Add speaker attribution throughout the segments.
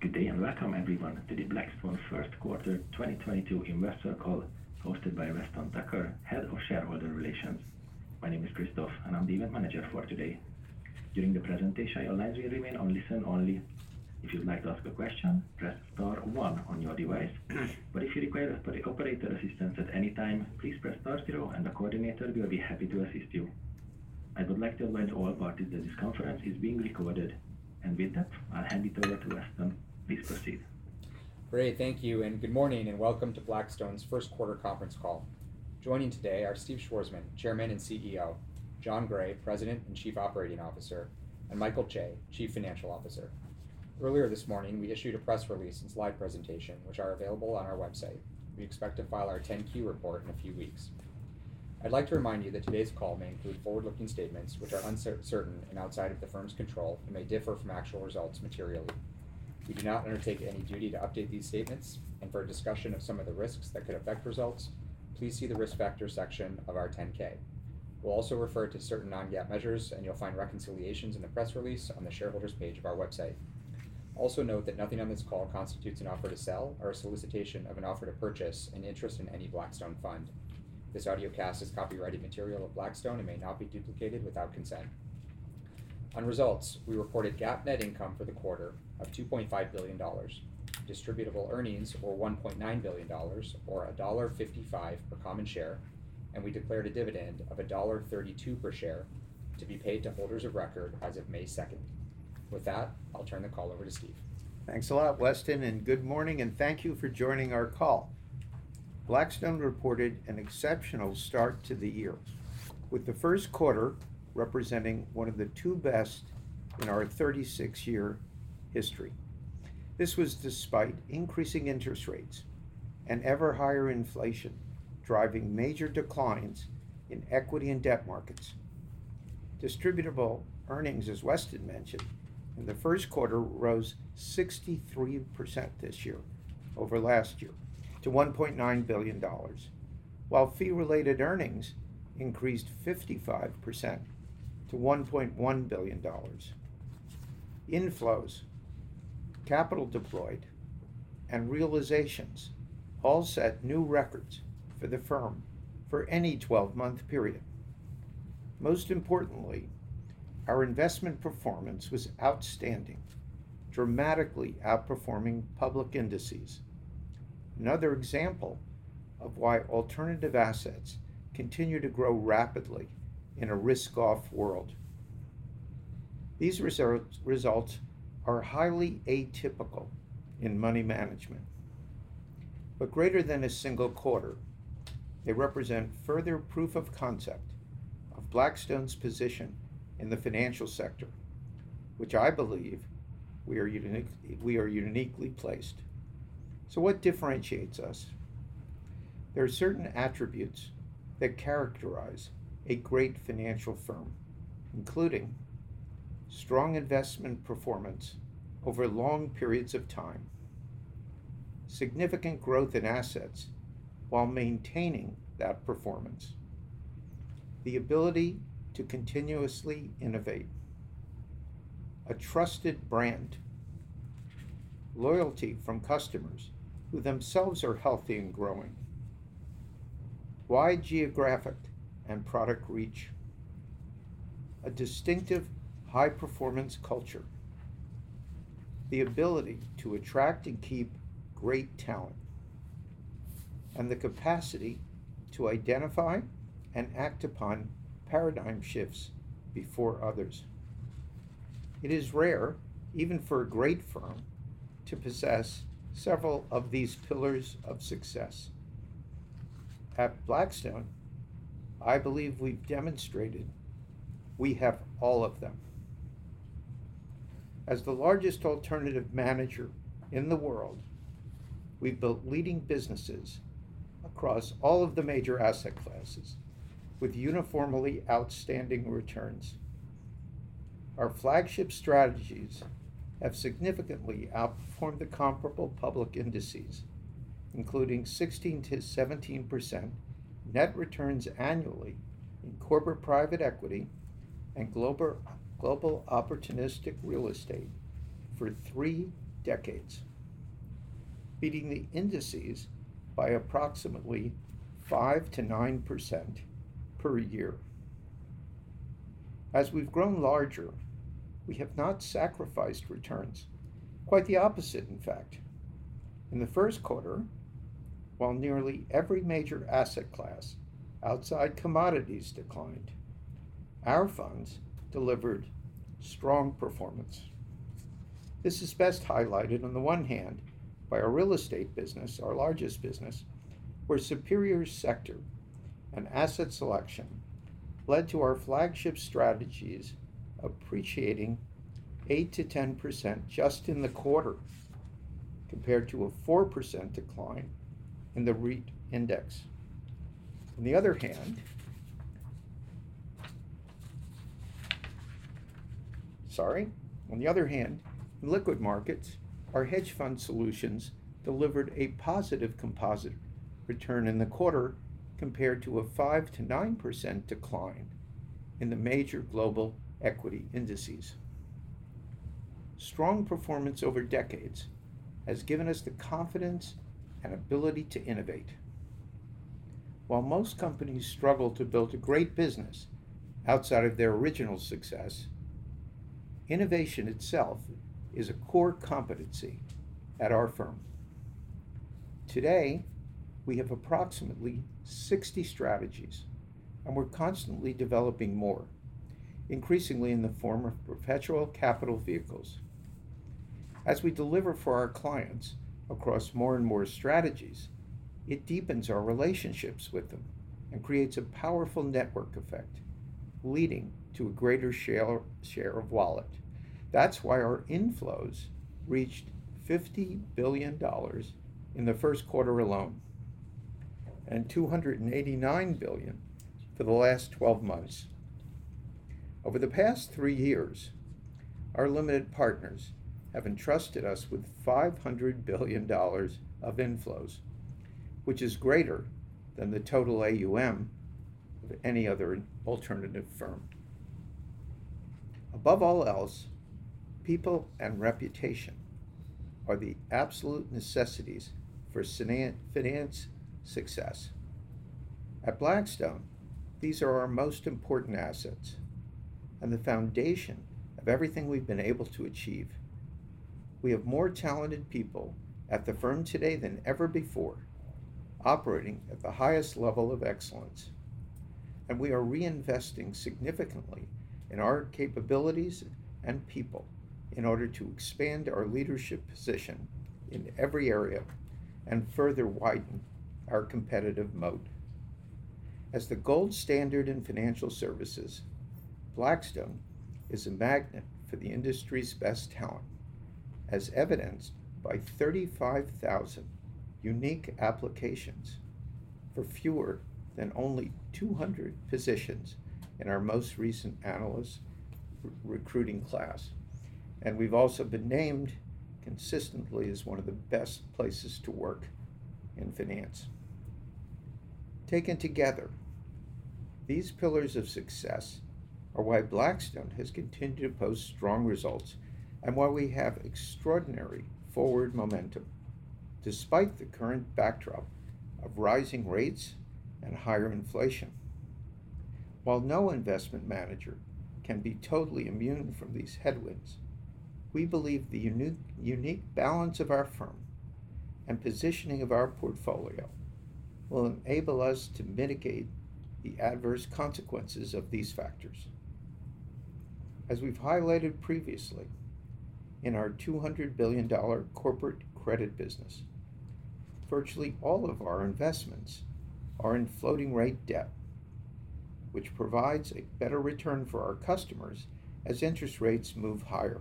Speaker 1: Good day, and welcome everyone to the Blackstone first quarter 2022 investor call hosted by Weston Tucker, Head of Shareholder Relations. My name is Christoph, and I'm the event manager for today. During the presentation, your lines will remain on listen only. If you'd like to ask a question, press star one on your device. But if you require operator assistance at any time, please press star zero and the coordinator will be happy to assist you. I would like to remind all parties that this conference is being recorded. And with that, I'll hand it over to Weston. Please proceed.
Speaker 2: Great. Thank you, and good morning, and welcome to Blackstone's first quarter conference call. Joining today are Steve Schwarzman, Chairman and CEO, Jon Gray, President and Chief Operating Officer, and Michael Chae, Chief Financial Officer. Earlier this morning, we issued a press release and slide presentation, which are available on our website. We expect to file our 10-Q report in a few weeks. I'd like to remind you that today's call may include forward-looking statements which are uncertain and outside of the firm's control and may differ from actual results materially. We do not undertake any duty to update these statements, and for a discussion of some of the risks that could affect results, please see the Risk Factors section of our 10-K. We'll also refer to certain non-GAAP measures, and you'll find reconciliations in the press release on the Shareholders page of our website. Also note that nothing on this call constitutes an offer to sell or a solicitation of an offer to purchase an interest in any Blackstone fund. This audiocast is copyrighted material of Blackstone and may not be duplicated without consent. On results, we reported GAAP net income for the quarter of $2.5 billion, distributable earnings were $1.9 billion or $1.55 per common share, and we declared a dividend of $1.32 per share to be paid to holders of record as of May 2nd. With that, I'll turn the call over to Steve.
Speaker 3: Thanks a lot, Weston, and good morning, and thank you for joining our call. Blackstone reported an exceptional start to the year, with the first quarter representing one of the two best in our 36-year history. This was despite increasing interest rates and ever higher inflation, driving major declines in equity and debt markets. Distributable earnings, as Weston mentioned, in the first quarter rose 63% this year over last year to $1.9 billion, while fee-related earnings increased 55% to $1.1 billion. Inflows, capital deployed, and realizations all set new records for the firm for any 12-month period. Most importantly, our investment performance was outstanding, dramatically outperforming public indices. Another example of why alternative assets continue to grow rapidly in a risk-off world. These results are highly atypical in money management. But greater than a single quarter, they represent further proof of concept of Blackstone's position in the financial sector, which I believe we are uniquely placed. So, what differentiates us? There are certain attributes that characterize a great financial firm, including strong investment performance over long periods of time, significant growth in assets while maintaining that performance, the ability to continuously innovate, a trusted brand, loyalty from customers who themselves are healthy and growing, wide geographic and product reach, a distinctive high-performance culture, the ability to attract and keep great talent, and the capacity to identify and act upon paradigm shifts before others. It is rare, even for a great firm, to possess several of these pillars of success. At Blackstone, I believe we've demonstrated we have all of them. As the largest alternative manager in the world, we've built leading businesses across all of the major asset classes with uniformly outstanding returns. Our flagship strategies have significantly outperformed the comparable public indices, including 16%-17% net returns annually in corporate private equity and global opportunistic real estate for three decades, beating the indices by approximately 5 to 9% per year. As we've grown larger, we have not sacrificed returns. Quite the opposite, in fact. In the first quarter, while nearly every major asset class outside commodities declined, our funds delivered strong performance. This is best highlighted on the one hand by our real estate business, our largest business, where superior sector and asset selection led to our flagship strategies appreciating 8 to 10% just in the quarter, compared to a 4% decline in the REIT index. On the other hand, sorry, on the other hand, in liquid markets, our hedge fund solutions delivered a positive composite return in the quarter compared to a 5 to 9% decline in the major global equity indices. Strong performance over decades has given us the confidence and ability to innovate. While most companies struggle to build a great business outside of their original success, innovation itself is a core competency at our firm. Today, we have approximately 60 strategies, and we're constantly developing more, increasingly in the form of perpetual capital vehicles. As we deliver for our clients across more and more strategies, it deepens our relationships with them and creates a powerful network effect, leading to a greater share, share of wallet. That's why our inflows reached $50 billion in the first quarter alone, and 289 billion for the last 12 months. Over the past three years, our limited partners have entrusted us with $500 billion of inflows, which is greater than the total AUM of any other alternative firm. Above all else, people and reputation are the absolute necessities for finance success. At Blackstone, these are our most important assets and the foundation of everything we've been able to achieve. We have more talented people at the firm today than ever before, operating at the highest level of excellence, and we are reinvesting significantly in our capabilities and people in order to expand our leadership position in every area and further widen our competitive moat. As the gold standard in financial services, Blackstone is a magnet for the industry's best talent, as evidenced by 35,000 unique applications for fewer than only 200 positions in our most recent analyst recruiting class and we've also been named consistently as one of the best places to work in finance. Taken together, these pillars of success are why Blackstone has continued to post strong results and why we have extraordinary forward momentum, despite the current backdrop of rising rates and higher inflation. While no investment manager can be totally immune from these headwinds, we believe the unique, unique balance of our firm and positioning of our portfolio will enable us to mitigate the adverse consequences of these factors. As we've highlighted previously, in our $200 billion corporate credit business, virtually all of our investments are in floating rate debt, which provides a better return for our customers as interest rates move higher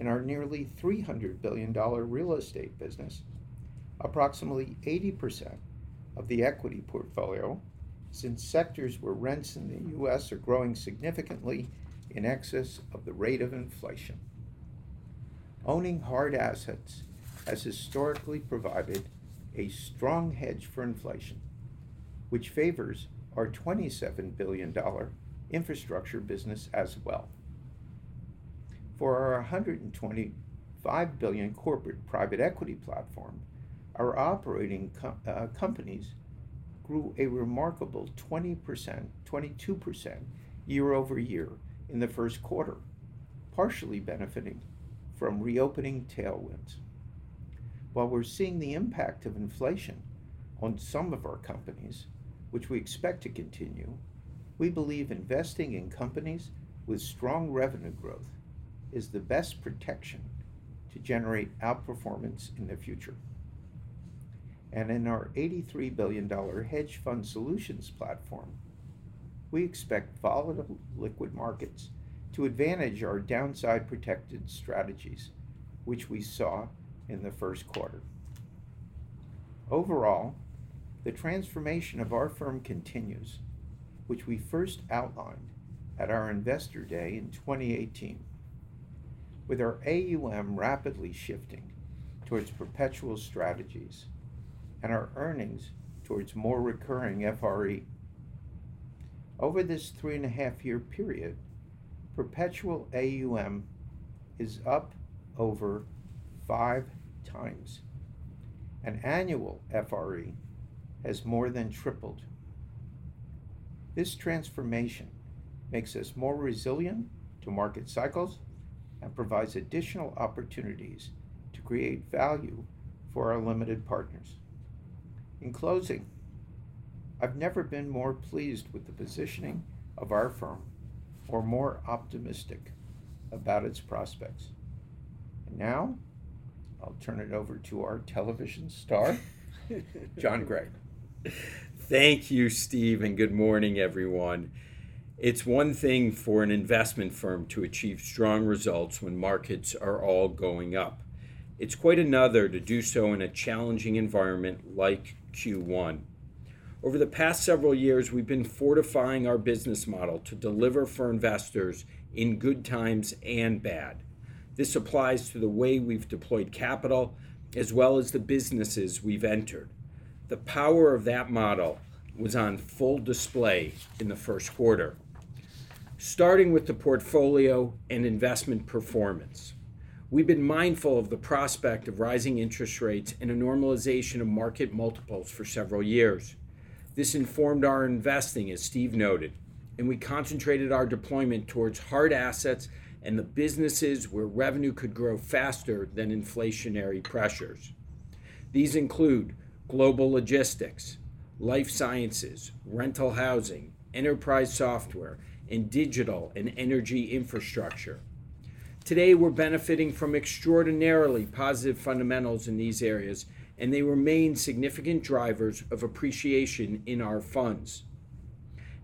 Speaker 3: in our nearly $300 billion real estate business, approximately 80% of the equity portfolio, since sectors where rents in the U.S. are growing significantly in excess of the rate of inflation. Owning hard assets has historically provided a strong hedge for inflation, which favors our $27 billion infrastructure business as well. For our $125 $5 billion corporate private equity platform, our operating com- uh, companies grew a remarkable 20%, 22% year over year in the first quarter, partially benefiting from reopening tailwinds. While we're seeing the impact of inflation on some of our companies, which we expect to continue, we believe investing in companies with strong revenue growth is the best protection to generate outperformance in the future. And in our $83 billion hedge fund solutions platform, we expect volatile liquid markets to advantage our downside protected strategies, which we saw in the first quarter. Overall, the transformation of our firm continues, which we first outlined at our Investor Day in 2018. With our AUM rapidly shifting towards perpetual strategies and our earnings towards more recurring FRE. Over this three and a half year period, perpetual AUM is up over five times, and annual FRE has more than tripled. This transformation makes us more resilient to market cycles and provides additional opportunities to create value for our limited partners. In closing, I've never been more pleased with the positioning of our firm or more optimistic about its prospects. And now, I'll turn it over to our television star, Jon Gray.
Speaker 4: Thank you, Steve, and good morning, everyone. It's one thing for an investment firm to achieve strong results when markets are all going up. It's quite another to do so in a challenging environment like Q1. Over the past several years, we've been fortifying our business model to deliver for investors in good times and bad. This applies to the way we've deployed capital as well as the businesses we've entered. The power of that model was on full display in the first quarter starting with the portfolio and investment performance. We've been mindful of the prospect of rising interest rates and a normalization of market multiples for several years. This informed our investing, as Steve noted, and we concentrated our deployment towards hard assets and the businesses where revenue could grow faster than inflationary pressures. These include global logistics, life sciences, rental housing, enterprise software, and digital and energy infrastructure. Today, we're benefiting from extraordinarily positive fundamentals in these areas, and they remain significant drivers of appreciation in our funds.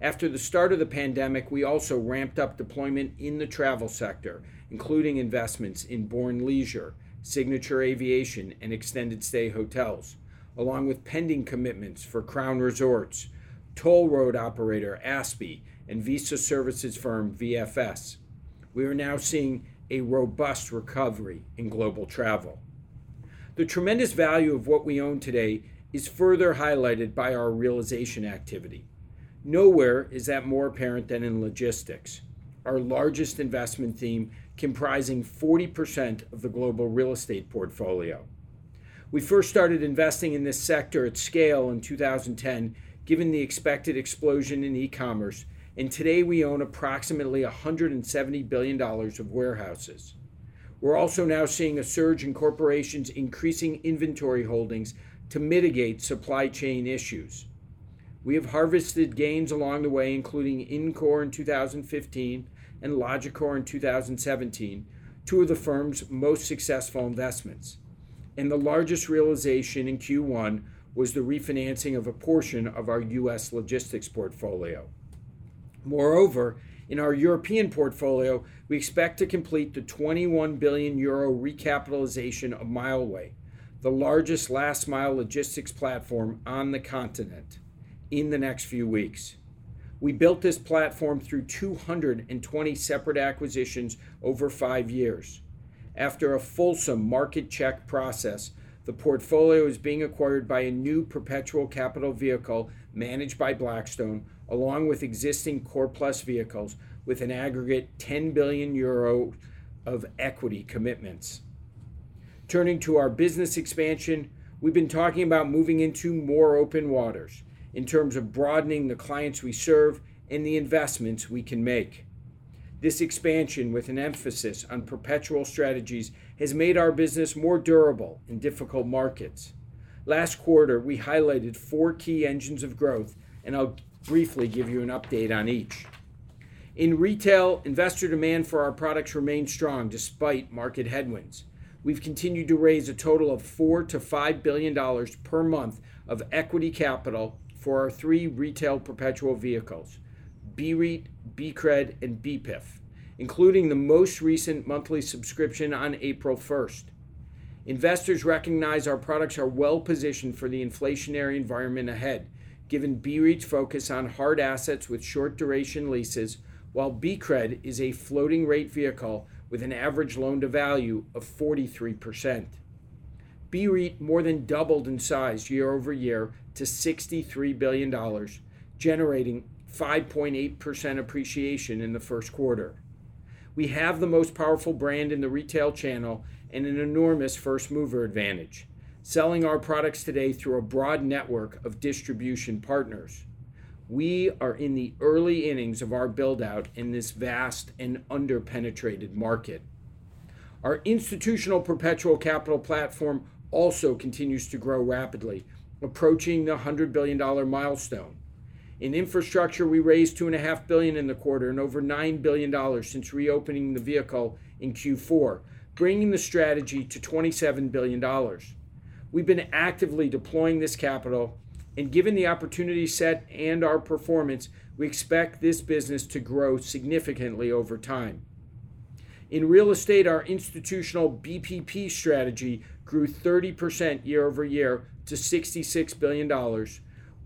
Speaker 4: After the start of the pandemic, we also ramped up deployment in the travel sector, including investments in Bourne Leisure, Signature Aviation, and extended stay hotels, along with pending commitments for Crown Resorts, toll road operator Aspi, and visa services firm VFS. We are now seeing a robust recovery in global travel. The tremendous value of what we own today is further highlighted by our realization activity. Nowhere is that more apparent than in logistics, our largest investment theme comprising 40% of the global real estate portfolio. We first started investing in this sector at scale in 2010, given the expected explosion in e commerce and today we own approximately $170 billion of warehouses. We're also now seeing a surge in corporations increasing inventory holdings to mitigate supply chain issues. We have harvested gains along the way, including IndCor in 2015 and Logicor in 2017, two of the firm's most successful investments. And the largest realization in Q1 was the refinancing of a portion of our U.S. logistics portfolio. Moreover, in our European portfolio, we expect to complete the 21 billion euro recapitalization of Mileway, the largest last mile logistics platform on the continent, in the next few weeks. We built this platform through 220 separate acquisitions over five years. After a fulsome market check process, the portfolio is being acquired by a new perpetual capital vehicle managed by Blackstone along with existing Core Plus vehicles with an aggregate 10 billion euro of equity commitments. Turning to our business expansion, we've been talking about moving into more open waters in terms of broadening the clients we serve and the investments we can make. This expansion, with an emphasis on perpetual strategies, has made our business more durable in difficult markets. Last quarter, we highlighted four key engines of growth, and I'll briefly give you an update on each. In retail, investor demand for our products remains strong despite market headwinds. We've continued to raise a total of $4 billion-$5 billion per month of equity capital for our three retail perpetual vehicles, BREIT, BCRED, and BEPIF, including the most recent monthly subscription on April 1st. Investors recognize our products are well-positioned for the inflationary environment ahead, given BREIT's focus on hard assets with short duration leases, while BCRED is a floating rate vehicle with an average loan-to-value of 43%. BREIT more than doubled in size year-over-year to $63 billion, generating 5.8% appreciation in the first quarter. We have the most powerful brand in the retail channel and an enormous first-mover advantage, selling our products today through a broad network of distribution partners. We are in the early innings of our build-out in this vast and under-penetrated market. Our institutional perpetual capital platform also continues to grow rapidly, approaching the $100 billion milestone. In infrastructure, we raised 2.5 billion in the quarter and over $9 billion since reopening the vehicle in Q4, bringing the strategy to $27 billion. We've been actively deploying this capital, and given the opportunity set and our performance, we expect this business to grow significantly over time. In real estate, our institutional BPP strategy grew 30% year-over-year to $66 billion,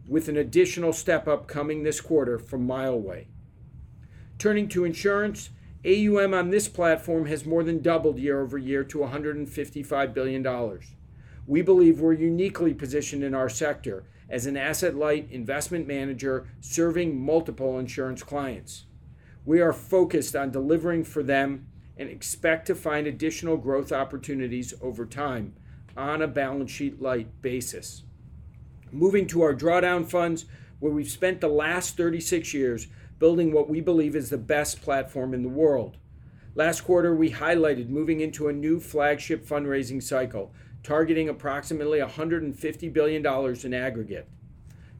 Speaker 4: with an additional step-up coming this quarter from Mileway. Turning to insurance, AUM on this platform has more than doubled year-over-year to $155 billion. We believe we're uniquely positioned in our sector as an asset-light investment manager serving multiple insurance clients. We are focused on delivering for them and expect to find additional growth opportunities over time on a balance sheet light basis. Moving to our drawdown funds, where we've spent the last 36 years building what we believe is the best platform in the world. Last quarter, we highlighted moving into a new flagship fundraising cycle, targeting approximately $150 billion in aggregate.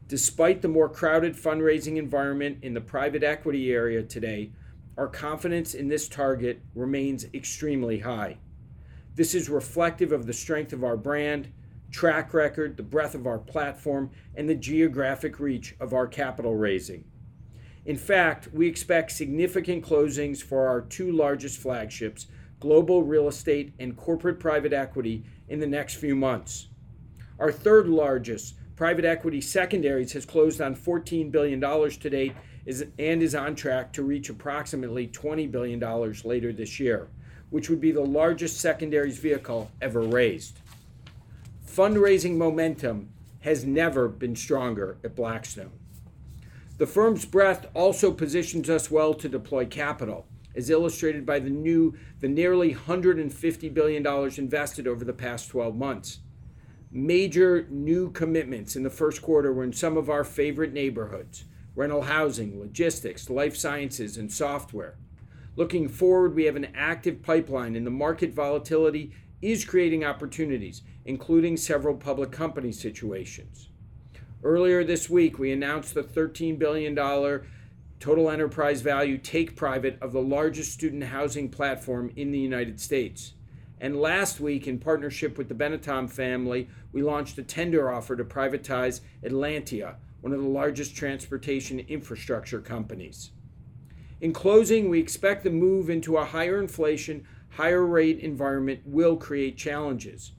Speaker 4: Despite the more crowded fundraising environment in the private equity area today, our confidence in this target remains extremely high. This is reflective of the strength of our brand, track record, the breadth of our platform, and the geographic reach of our capital raising. In fact, we expect significant closings for our two largest flagships, global real estate and corporate private equity, in the next few months. Our third largest, private equity secondaries, has closed on $14 billion to date and is on track to reach approximately $20 billion later this year, which would be the largest secondaries vehicle ever raised. Fundraising momentum has never been stronger at Blackstone. The firm's breadth also positions us well to deploy capital, as illustrated by the new the nearly $150 billion invested over the past 12 months. Major new commitments in the first quarter were in some of our favorite neighborhoods: rental housing, logistics, life sciences, and software. Looking forward, we have an active pipeline, and the market volatility is creating opportunities, including several public company situations. Earlier this week, we announced the $13 billion total enterprise value take private of the largest student housing platform in the United States. And last week, in partnership with the Benetton family, we launched a tender offer to privatize Atlantia, one of the largest transportation infrastructure companies. In closing, we expect the move into a higher inflation, higher rate environment will create challenges,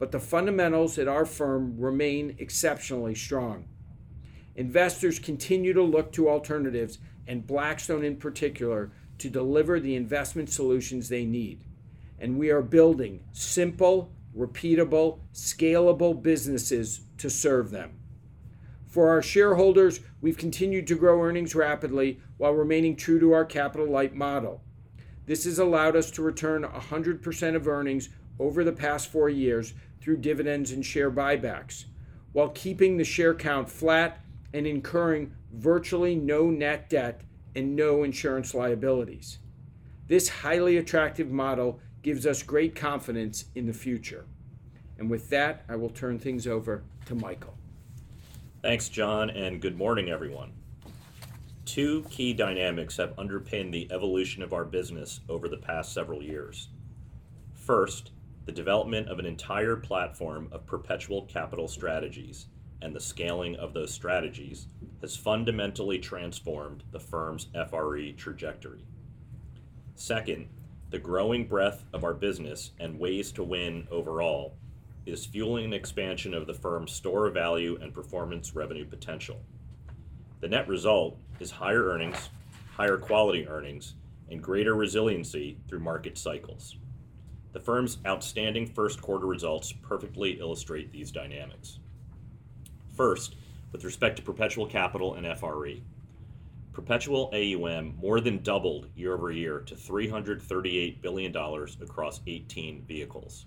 Speaker 4: but the fundamentals at our firm remain exceptionally strong. Investors continue to look to alternatives, and Blackstone in particular, to deliver the investment solutions they need. And we are building simple, repeatable, scalable businesses to serve them. For our shareholders, we've continued to grow earnings rapidly while remaining true to our capital-light model. This has allowed us to return 100% of earnings over the past four years through dividends and share buybacks, while keeping the share count flat and incurring virtually no net debt and no insurance liabilities. This highly attractive model gives us great confidence in the future. And with that, I will turn things over to Michael.
Speaker 5: Thanks, Jon, and good morning, everyone. Two key dynamics have underpinned the evolution of our business over the past several years. First, the development of an entire platform of perpetual capital strategies and the scaling of those strategies has fundamentally transformed the firm's FRE trajectory. Second, the growing breadth of our business and ways to win overall is fueling an expansion of the firm's store of value and performance revenue potential. The net result is higher earnings, higher quality earnings, and greater resiliency through market cycles. The firm's outstanding first quarter results perfectly illustrate these dynamics. First, with respect to perpetual capital and FRE. Perpetual AUM more than doubled year-over-year to $338 billion across 18 vehicles.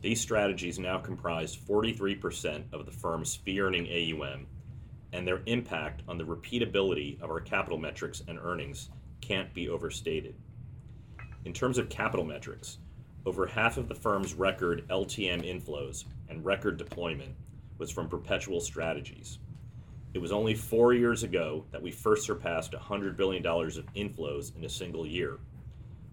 Speaker 5: These strategies now comprise 43% of the firm's fee-earning AUM, and their impact on the repeatability of our capital metrics and earnings can't be overstated. In terms of capital metrics, over half of the firm's record LTM inflows and record deployment was from perpetual strategies. It was only four years ago that we first surpassed $100 billion of inflows in a single year.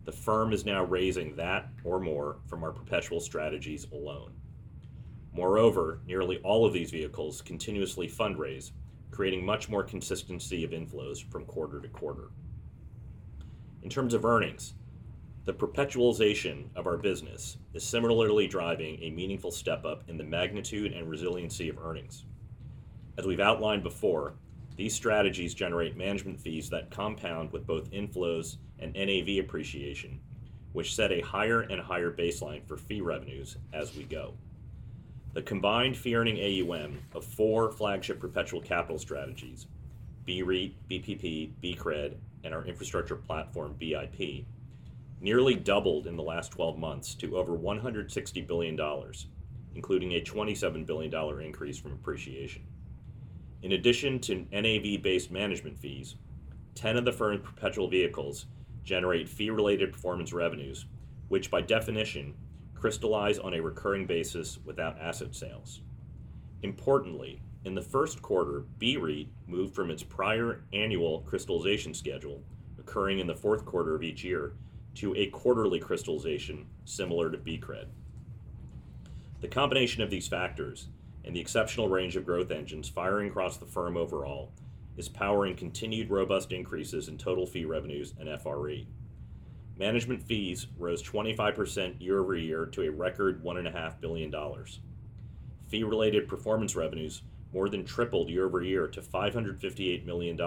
Speaker 5: The firm is now raising that or more from our perpetual strategies alone. Moreover, nearly all of these vehicles continuously fundraise, creating much more consistency of inflows from quarter to quarter. In terms of earnings, the perpetualization of our business is similarly driving a meaningful step up in the magnitude and resiliency of earnings. As we've outlined before, these strategies generate management fees that compound with both inflows and NAV appreciation, which set a higher and higher baseline for fee revenues as we go. The combined fee-earning AUM of four flagship perpetual capital strategies, BREIT, BPP, BCRED, and our infrastructure platform, BIP, nearly doubled in the last 12 months to over $160 billion, including a $27 billion increase from appreciation. In addition to NAV-based management fees, 10 of the firm's perpetual vehicles generate fee-related performance revenues, which by definition crystallize on a recurring basis without asset sales. Importantly, in the first quarter, BREIT moved from its prior annual crystallization schedule, occurring in the fourth quarter of each year, to a quarterly crystallization similar to BCRED. The combination of these factors and the exceptional range of growth engines firing across the firm overall is powering continued robust increases in total fee revenues and FRE. Management fees rose 25% year-over-year to a record $1.5 billion. Fee-related performance revenues more than tripled year-over-year to $558 million.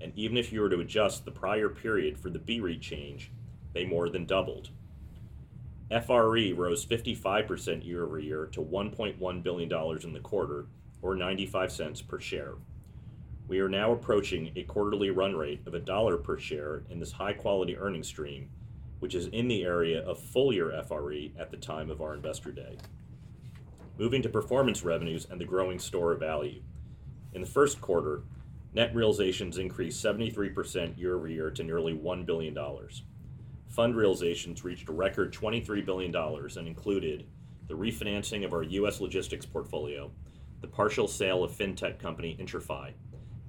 Speaker 5: And even if you were to adjust the prior period for the BREIT change, they more than doubled. FRE rose 55% year-over-year to $1.1 billion in the quarter, or $0.95 per share. We are now approaching a quarterly run rate of $1 per share in this high-quality earnings stream, which is in the area of full-year FRE at the time of our Investor Day. Moving to performance revenues and the growing store of value. In the first quarter, net realizations increased 73% year-over-year to nearly $1 billion. Fund realizations reached a record $23 billion and included the refinancing of our U.S. logistics portfolio, the partial sale of fintech company IntraFi,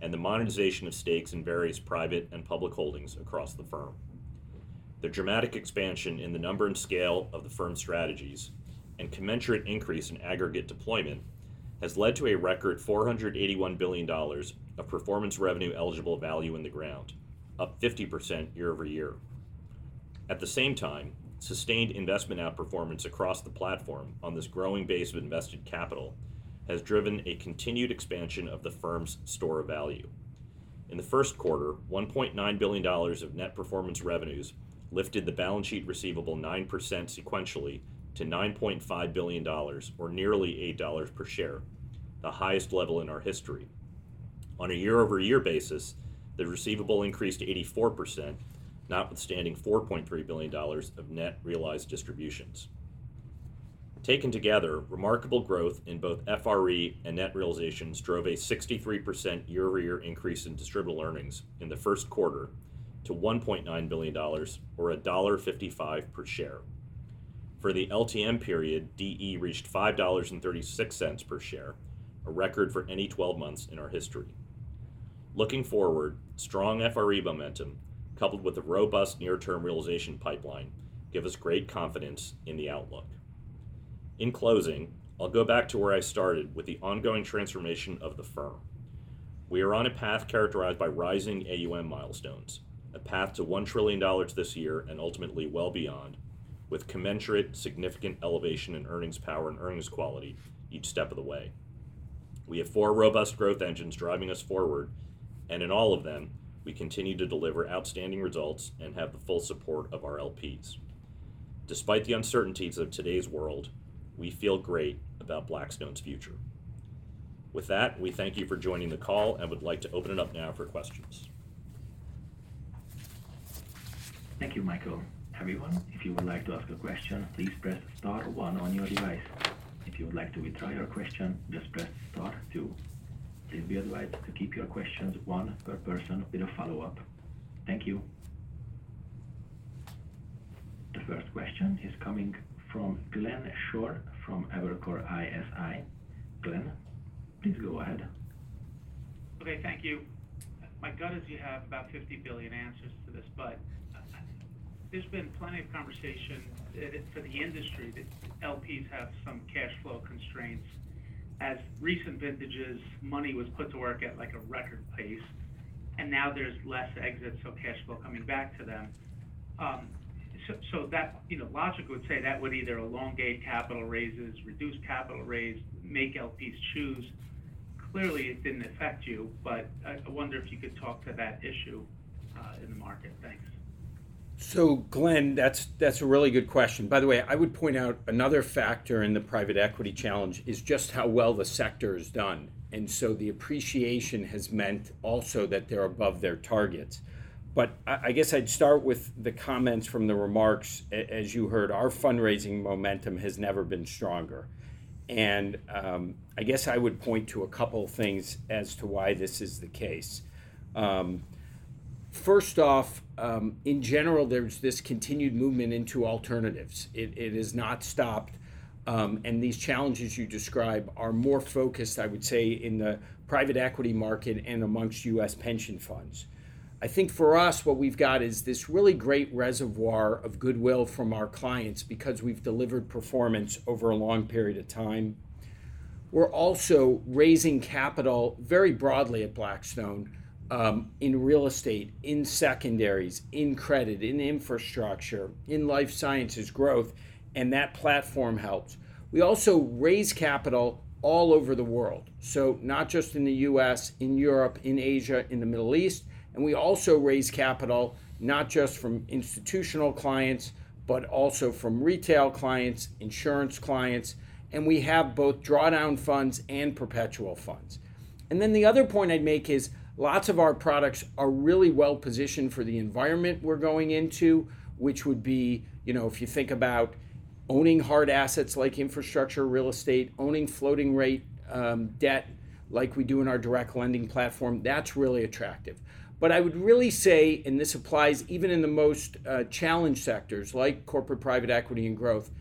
Speaker 5: and the monetization of stakes in various private and public holdings across the firm. The dramatic expansion in the number and scale of the firm's strategies and commensurate increase in aggregate deployment has led to a record $481 billion of performance revenue eligible value in the ground, up 50% year-over-year. At the same time, sustained investment outperformance across the platform on this growing base of invested capital has driven a continued expansion of the firm's store of value. In the first quarter, $1.9 billion of net performance revenues lifted the balance sheet receivable 9% sequentially to $9.5 billion, or nearly $8 per share, the highest level in our history. On a year-over-year basis, the receivable increased 84%, notwithstanding $4.3 billion of net realized distributions. Taken together, remarkable growth in both FRE and net realizations drove a 63% year-over-year increase in distributable earnings in the first quarter to $1.9 billion or $1.55 per share. For the LTM period, DE reached $5.36 per share, a record for any 12 months in our history. Looking forward, strong FRE momentum, coupled with a robust near-term realization pipeline, give us great confidence in the outlook. In closing, I'll go back to where I started with the ongoing transformation of the firm. We are on a path characterized by rising AUM milestones, a path to $1 trillion this year and ultimately well beyond, with commensurate significant elevation in earnings power and earnings quality each step of the way. We have four robust growth engines driving us forward, and in all of them, we continue to deliver outstanding results and have the full support of our LPs. Despite the uncertainties of today's world, we feel great about Blackstone's future. With that, we thank you for joining the call and would like to open it up now for questions.
Speaker 1: Thank you, Michael. Everyone, if you would like to ask a question, please press star one on your device. If you would like to withdraw your question, just press star two. Please be advised to keep your questions one per person with a follow-up. Thank you. The first question is coming from Glenn Schorr from Evercore ISI. Glenn, please go ahead.
Speaker 6: Okay, thank you. My gut is you have about 50 billion answers to this, but uh, there's been plenty of conversation uh, for the industry that LPs have some cash flow constraints. As recent vintages, money was put to work at, like, a record pace, and now there's less exits, so cash flow coming back to them. Um, So that, you know, logic would say that would either elongate capital raises, reduce capital raise, make LPs choose. Clearly, it didn't affect you, but I wonder if you could talk to that issue uh, in the market. Thanks.
Speaker 4: So, Glenn, that's that's a really good question. By the way, I would point out another factor in the private equity challenge is just how well the sector has done. And so the appreciation has meant also that they're above their targets. But I, guess I'd start with the comments from the remarks. As you heard, our fundraising momentum has never been stronger. And um, I guess I would point to a couple of things as to why this is the case. Um, First off, um, in general, there's this continued movement into alternatives. It, it has not stopped. Um, and these challenges you describe are more focused, I would say, in the private equity market and amongst US pension funds. I think for us, what we've got is this really great reservoir of goodwill from our clients because we've delivered performance over a long period of time. We're also raising capital very broadly at Blackstone um, in real estate, in secondaries, in credit, in infrastructure, in life sciences growth, and that platform helps. We also raise capital all over the world. So, not just in the US, in Europe, in Asia, in the Middle East. And we also raise capital not just from institutional clients, but also from retail clients, insurance clients. And we have both drawdown funds and perpetual funds. And then the other point I'd make is lots of our products are really well positioned for the environment we're going into, which would be, you know, if you think about owning hard assets like infrastructure, real estate, owning floating rate um, debt like we do in our direct lending platform, that's really attractive. But I would really say, and this applies even in the most uh, challenged sectors like corporate private equity and growth,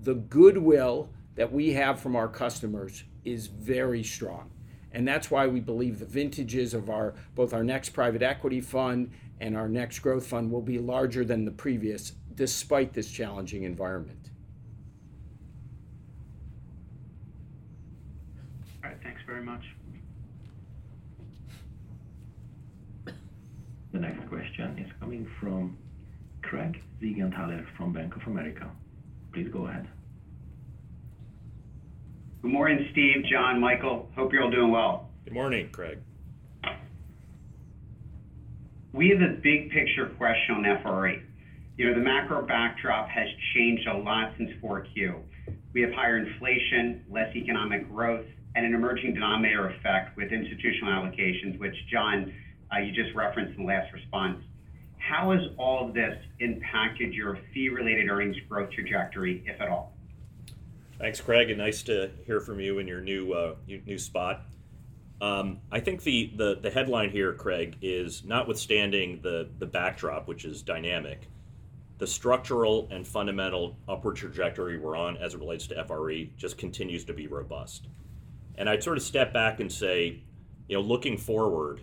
Speaker 4: the goodwill that we have from our customers is very strong. And that's why we believe the vintages of our both our next private equity fund and our next growth fund will be larger than the previous, despite this challenging environment.
Speaker 6: All right, thanks very much.
Speaker 1: The next question is coming from Craig Siegenthaler from Bank of America. Please go ahead.
Speaker 7: Good morning, Steve, Jon, Michael. Hope you're all doing well.
Speaker 5: Good morning, Craig.
Speaker 7: We have a big picture question on FRE. You know, the macro backdrop has changed a lot since 4Q. We have higher inflation, less economic growth, and an emerging denominator effect with institutional allocations, which, Jon, uh, you just referenced in the last response. How has all of this impacted your fee-related earnings growth trajectory, if at all?
Speaker 5: Thanks, Craig, and nice to hear from you in your new uh, new spot. Um, I think the, the the headline here, Craig, is notwithstanding the the backdrop, which is dynamic, the structural and fundamental upward trajectory we're on as it relates to FRE just continues to be robust. And I'd sort of step back and say, you know, looking forward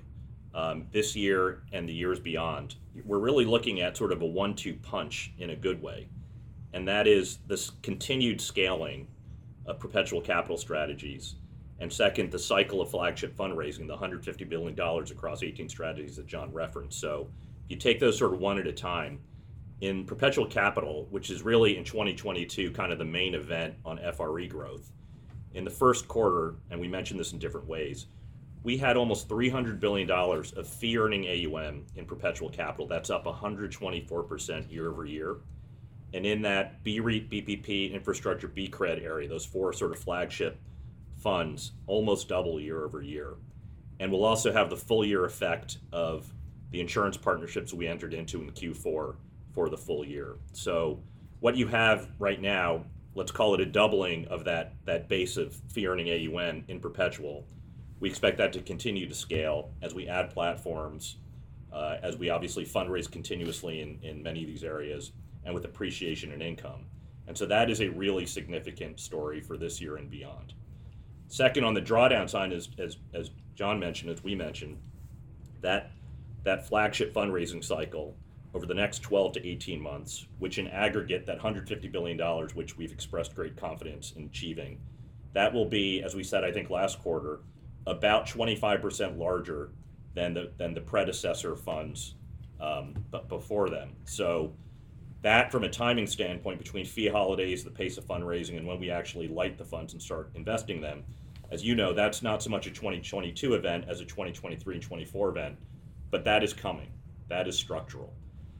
Speaker 5: um, this year and the years beyond, we're really looking at sort of a one-two punch in a good way, and that is this continued scaling of perpetual capital strategies, and second, the cycle of flagship fundraising, the 150 billion dollars across 18 strategies that Jon referenced. So, you take those sort of one at a time, in perpetual capital, which is really in 2022 kind of the main event on FRE growth, in the first quarter, and we mentioned this in different ways we had almost $300 billion of fee earning AUM in perpetual capital. That's up 124% year over year. And in that BREIT, BPP, infrastructure, BCRED area, those four sort of flagship funds almost double year over year. And we'll also have the full year effect of the insurance partnerships we entered into in Q4 for the full year. So what you have right now, let's call it a doubling of that, that base of fee earning AUM in perpetual we expect that to continue to scale as we add platforms, uh, as we obviously fundraise continuously in, in many of these areas, and with appreciation and income. And so that is a really significant story for this year and beyond. Second, on the drawdown side, as, as, as Jon mentioned, as we mentioned, that, that flagship fundraising cycle over the next 12 to 18 months, which in aggregate, that $150 billion, which we've expressed great confidence in achieving, that will be, as we said, I think last quarter, about 25% larger than the than the predecessor funds um, but before them. So that, from a timing standpoint, between fee holidays, the pace of fundraising, and when we actually light the funds and start investing them, as you know, that's not so much a 2022 event as a 2023 and 24 event, but that is coming. That is structural.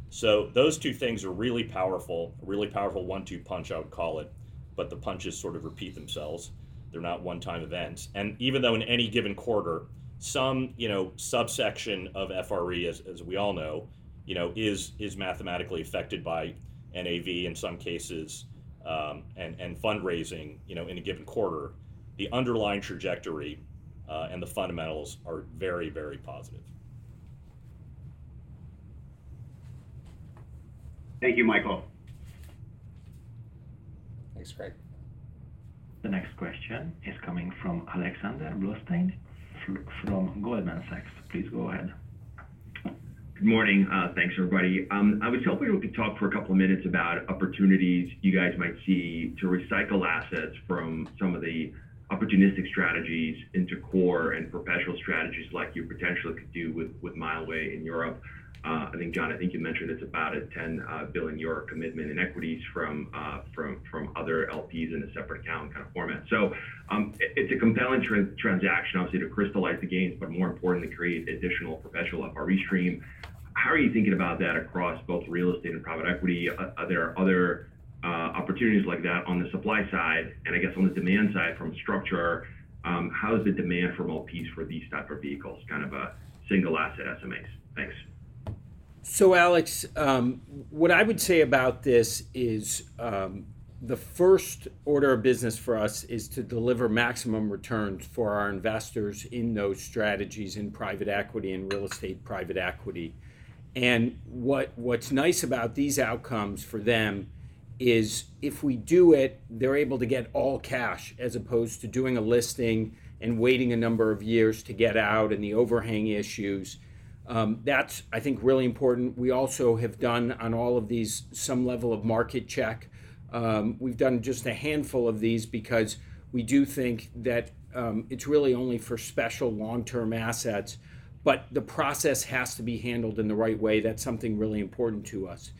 Speaker 5: So those two things are really powerful, really powerful one-two punch, I would call it. But the punches sort of repeat themselves. They're not one-time events. And even though in any given quarter, some you know subsection of FRE, as, as we all know, you know is is mathematically affected by NAV in some cases, um, and and fundraising, you know, in a given quarter, the underlying trajectory uh, and the fundamentals are very very positive.
Speaker 7: Thank you, Michael.
Speaker 2: Thanks, Craig.
Speaker 1: The next question is coming from Alexander Blostein from Goldman Sachs. Please go ahead.
Speaker 8: Good morning. Uh, thanks, everybody. Um, I was hoping we could talk for a couple of minutes about opportunities you guys might see to recycle assets from some of the opportunistic strategies into core and perpetual strategies like you potentially could do with, with Mileway in Europe. Uh, I think, Jon, I think you mentioned it's about a 10 uh, billion euro commitment in equities from uh, from from other LPs in a separate account kind of format. So um, it's a compelling tra- transaction, obviously, to crystallize the gains, but more importantly, create additional perpetual FRE stream. How are you thinking about that across both real estate and private equity? Are there other opportunities like that on the supply side? And I guess on the demand side from structure, um, how is the demand from LPs for these type of vehicles, kind of a single asset SMAs? Thanks.
Speaker 4: So, Alex, um, what I would say about this is um, the first order of business for us is to deliver maximum returns for our investors in those strategies in private equity and real estate private equity. And what what's nice about these outcomes for them is if we do it, they're able to get all cash as opposed to doing a listing and waiting a number of years to get out and the overhang issues um, that's, I think, really important. We also have done on all of these some level of market check. Um, we've done just a handful of these because we do think that um, it's really only for special long term assets, but the process has to be handled in the right way. That's something really important to us.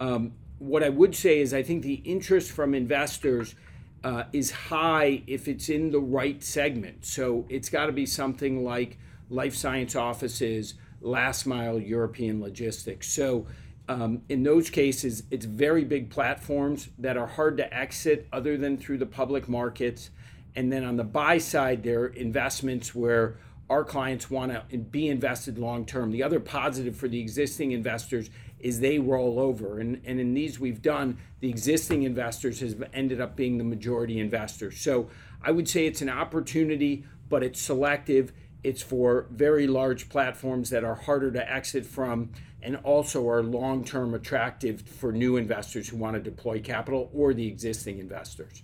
Speaker 4: Um, what I would say is, I think the interest from investors. Uh, is high if it's in the right segment. So it's got to be something like life science offices, last mile European logistics. So um, in those cases, it's very big platforms that are hard to exit other than through the public markets. And then on the buy side, there are investments where our clients want to be invested long term. The other positive for the existing investors is they roll over. And, and in these we've done, the existing investors has ended up being the majority investors. So I would say it's an opportunity, but it's selective. It's for very large platforms that are harder to exit from and also are long term attractive for new investors who want to deploy capital or the existing investors.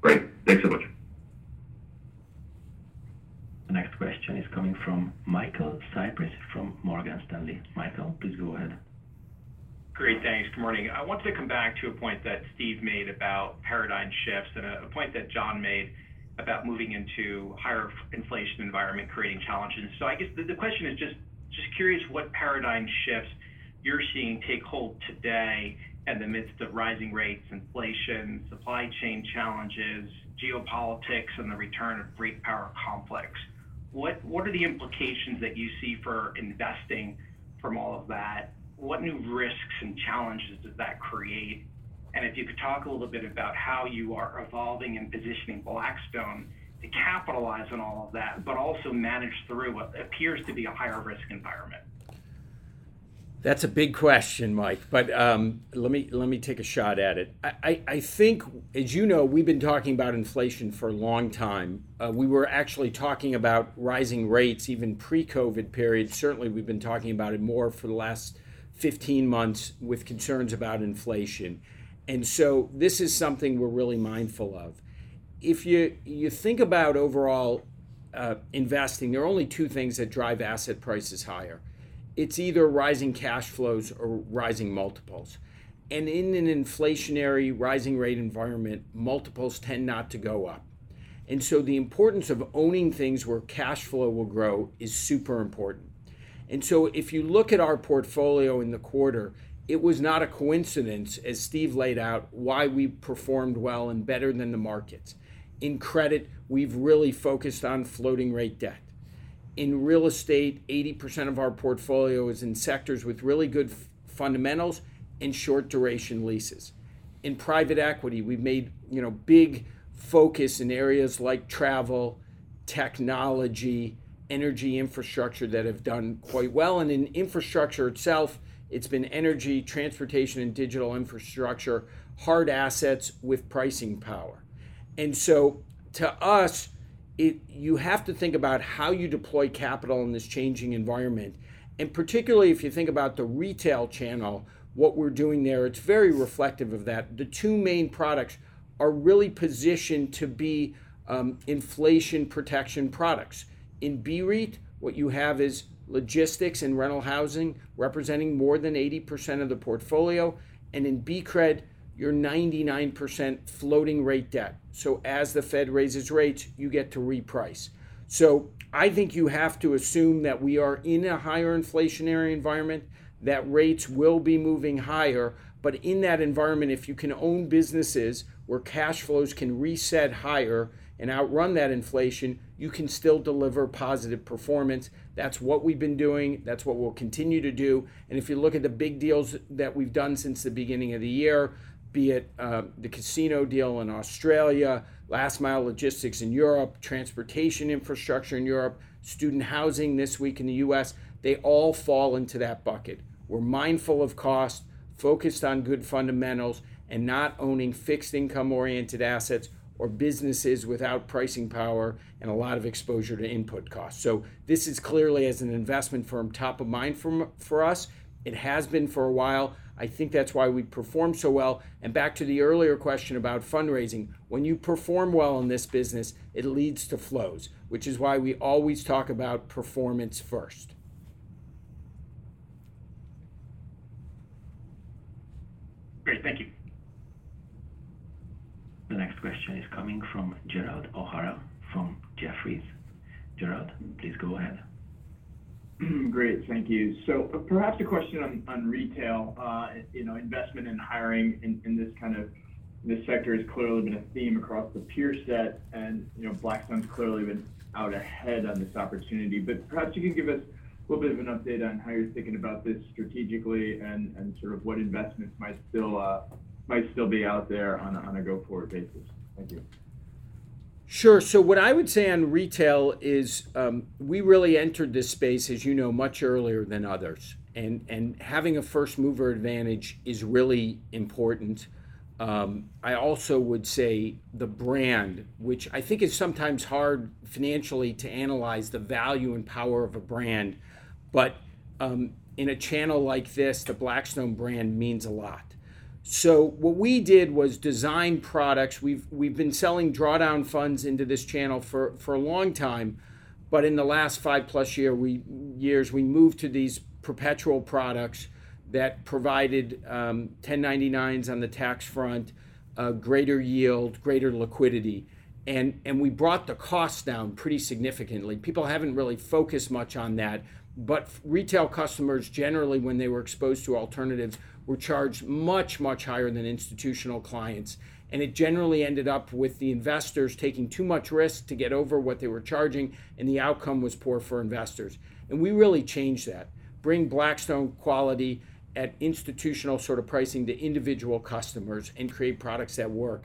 Speaker 8: Great. Thanks so much.
Speaker 1: The next question is coming from Michael Cyprys from Morgan Stanley. Michael, please go ahead.
Speaker 9: Great, thanks. Good morning. I wanted to come back to a point that Steve made about paradigm shifts and a point that Jon made about moving into higher inflation environment, creating challenges. So I guess the question is just just curious what paradigm shifts you're seeing take hold today in the midst of rising rates, inflation, supply chain challenges, geopolitics, and the return of great power conflicts. What are the implications that you see for investing from all of that? What new risks and challenges does that create? And if you could talk a little bit about how you are evolving and positioning Blackstone to capitalize on all of that, but also manage through what appears to be a higher risk environment.
Speaker 4: That's a big question, Mike, but um, let me let me take a shot at it. I, I, think, as you know, we've been talking about inflation for a long time. Uh, we were actually talking about rising rates even pre-COVID period. Certainly, we've been talking about it more for the last 15 months with concerns about inflation. And so this is something we're really mindful of. If you you think about overall uh, investing, there are only two things that drive asset prices higher it's either rising cash flows or rising multiples. And in an inflationary rising rate environment, multiples tend not to go up. And so the importance of owning things where cash flow will grow is super important. And so if you look at our portfolio in the quarter, it was not a coincidence, as Steve laid out, why we performed well and better than the markets. In credit, we've really focused on floating rate debt in real estate, 80% of our portfolio is in sectors with really good f- fundamentals and short duration leases. In private equity, we've made, you know, big focus in areas like travel, technology, energy infrastructure that have done quite well. And in infrastructure itself, it's been energy, transportation, and digital infrastructure, hard assets with pricing power. And so to us, it you have to think about how you deploy capital in this changing environment. And particularly if you think about the retail channel what we're doing there it's very reflective of that. The two main products are really positioned to be um, inflation protection products. In BREIT what you have is logistics and rental housing representing more than 80% of the portfolio and in BCRED you're 99% floating rate debt. So as the Fed raises rates, you get to reprice. So I think you have to assume that we are in a higher inflationary environment, that rates will be moving higher. But in that environment, if you can own businesses where cash flows can reset higher and outrun that inflation, you can still deliver positive performance. That's what we've been doing. That's what we'll continue to do. And if you look at the big deals that we've done since the beginning of the year, be it uh, the casino deal in Australia, last mile logistics in Europe, transportation infrastructure in Europe, student housing this week in the US, they all fall into that bucket. We're mindful of cost, focused on good fundamentals, and not owning fixed income oriented assets or businesses without pricing power and a lot of exposure to input costs. So, this is clearly, as an investment firm, top of mind for, for us. It has been for a while. I think that's why we perform so well. And back to the earlier question about fundraising, when you perform well in this business, it leads to flows, which is why we always talk about performance first.
Speaker 6: Great, thank you.
Speaker 1: The next question is coming from Gerald O'Hara from Jefferies. Gerald, please go ahead.
Speaker 10: Great. Thank you. So uh, perhaps a question on retail. Uh, you know, investment and hiring in this kind of this sector has clearly been a theme across the peer set, and, you know, Blackstone's clearly been out ahead on this opportunity. But perhaps you can give us a little bit of an update on how you're thinking about this strategically and sort of what investments might still uh, be out there on a go-forward basis. Thank you.
Speaker 4: Sure. So what I would say on retail is um, we really entered this space, as you know, much earlier than others, and and having a first mover advantage is really important. Um, I also would say the brand, which I think is sometimes hard financially to analyze the value and power of a brand, but um, in a channel like this, the Blackstone brand means a lot. So what we did was design products. We've we've been selling drawdown funds into this channel for, for a long time, but in the last five plus year we years we moved to these perpetual products that provided um, 1099s on the tax front, uh, greater yield, greater liquidity, and and we brought the costs down pretty significantly. People haven't really focused much on that, but retail customers generally, when they were exposed to alternatives were charged much, much higher than institutional clients. And it generally ended up with the investors taking too much risk to get over what they were charging, and the outcome was poor for investors. And we really changed that. Bring Blackstone quality at institutional sort of pricing to individual customers and create products that work.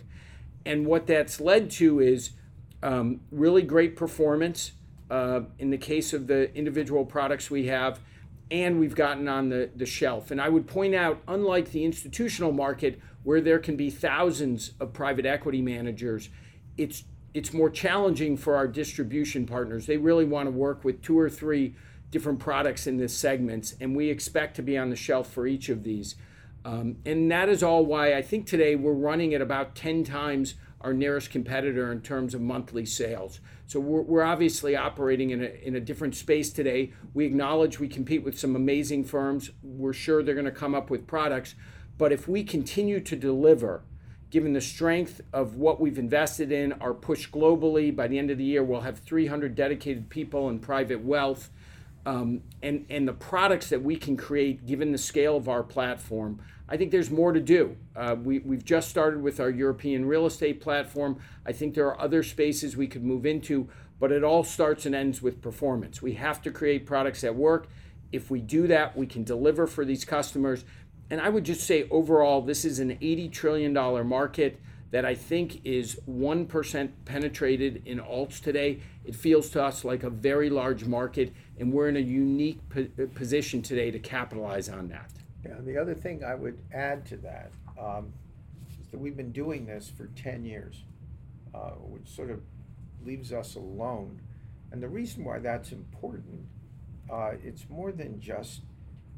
Speaker 4: And what that's led to is um, really great performance uh, in the case of the individual products we have and we've gotten on the, the shelf. And I would point out, unlike the institutional market, where there can be thousands of private equity managers, it's it's more challenging for our distribution partners. They really want to work with two or three different products in this segments, and we expect to be on the shelf for each of these. Um, and that is all why I think today we're running at about 10 times our nearest competitor in terms of monthly sales. So we're, we're obviously operating in a, in a different space today. We acknowledge we compete with some amazing firms. We're sure they're going to come up with products. But if we continue to deliver, given the strength of what we've invested in, our push globally, by the end of the year, we'll have 300 dedicated people in private wealth. Um, and, and the products that we can create, given the scale of our platform, I think there's more to do. Uh, we, we've just started with our European real estate platform. I think there are other spaces we could move into, but it all starts and ends with performance. We have to create products that work. If we do that, we can deliver for these customers. And I would just say overall, this is an $80 trillion market that I think is 1% penetrated in alts today. It feels to us like a very large market, and we're in a unique position today to capitalize on that.
Speaker 3: Yeah, the other thing I would add to that um, is that we've been doing this for 10 years, uh, which sort of leaves us alone. And the reason why that's important, uh, it's more than just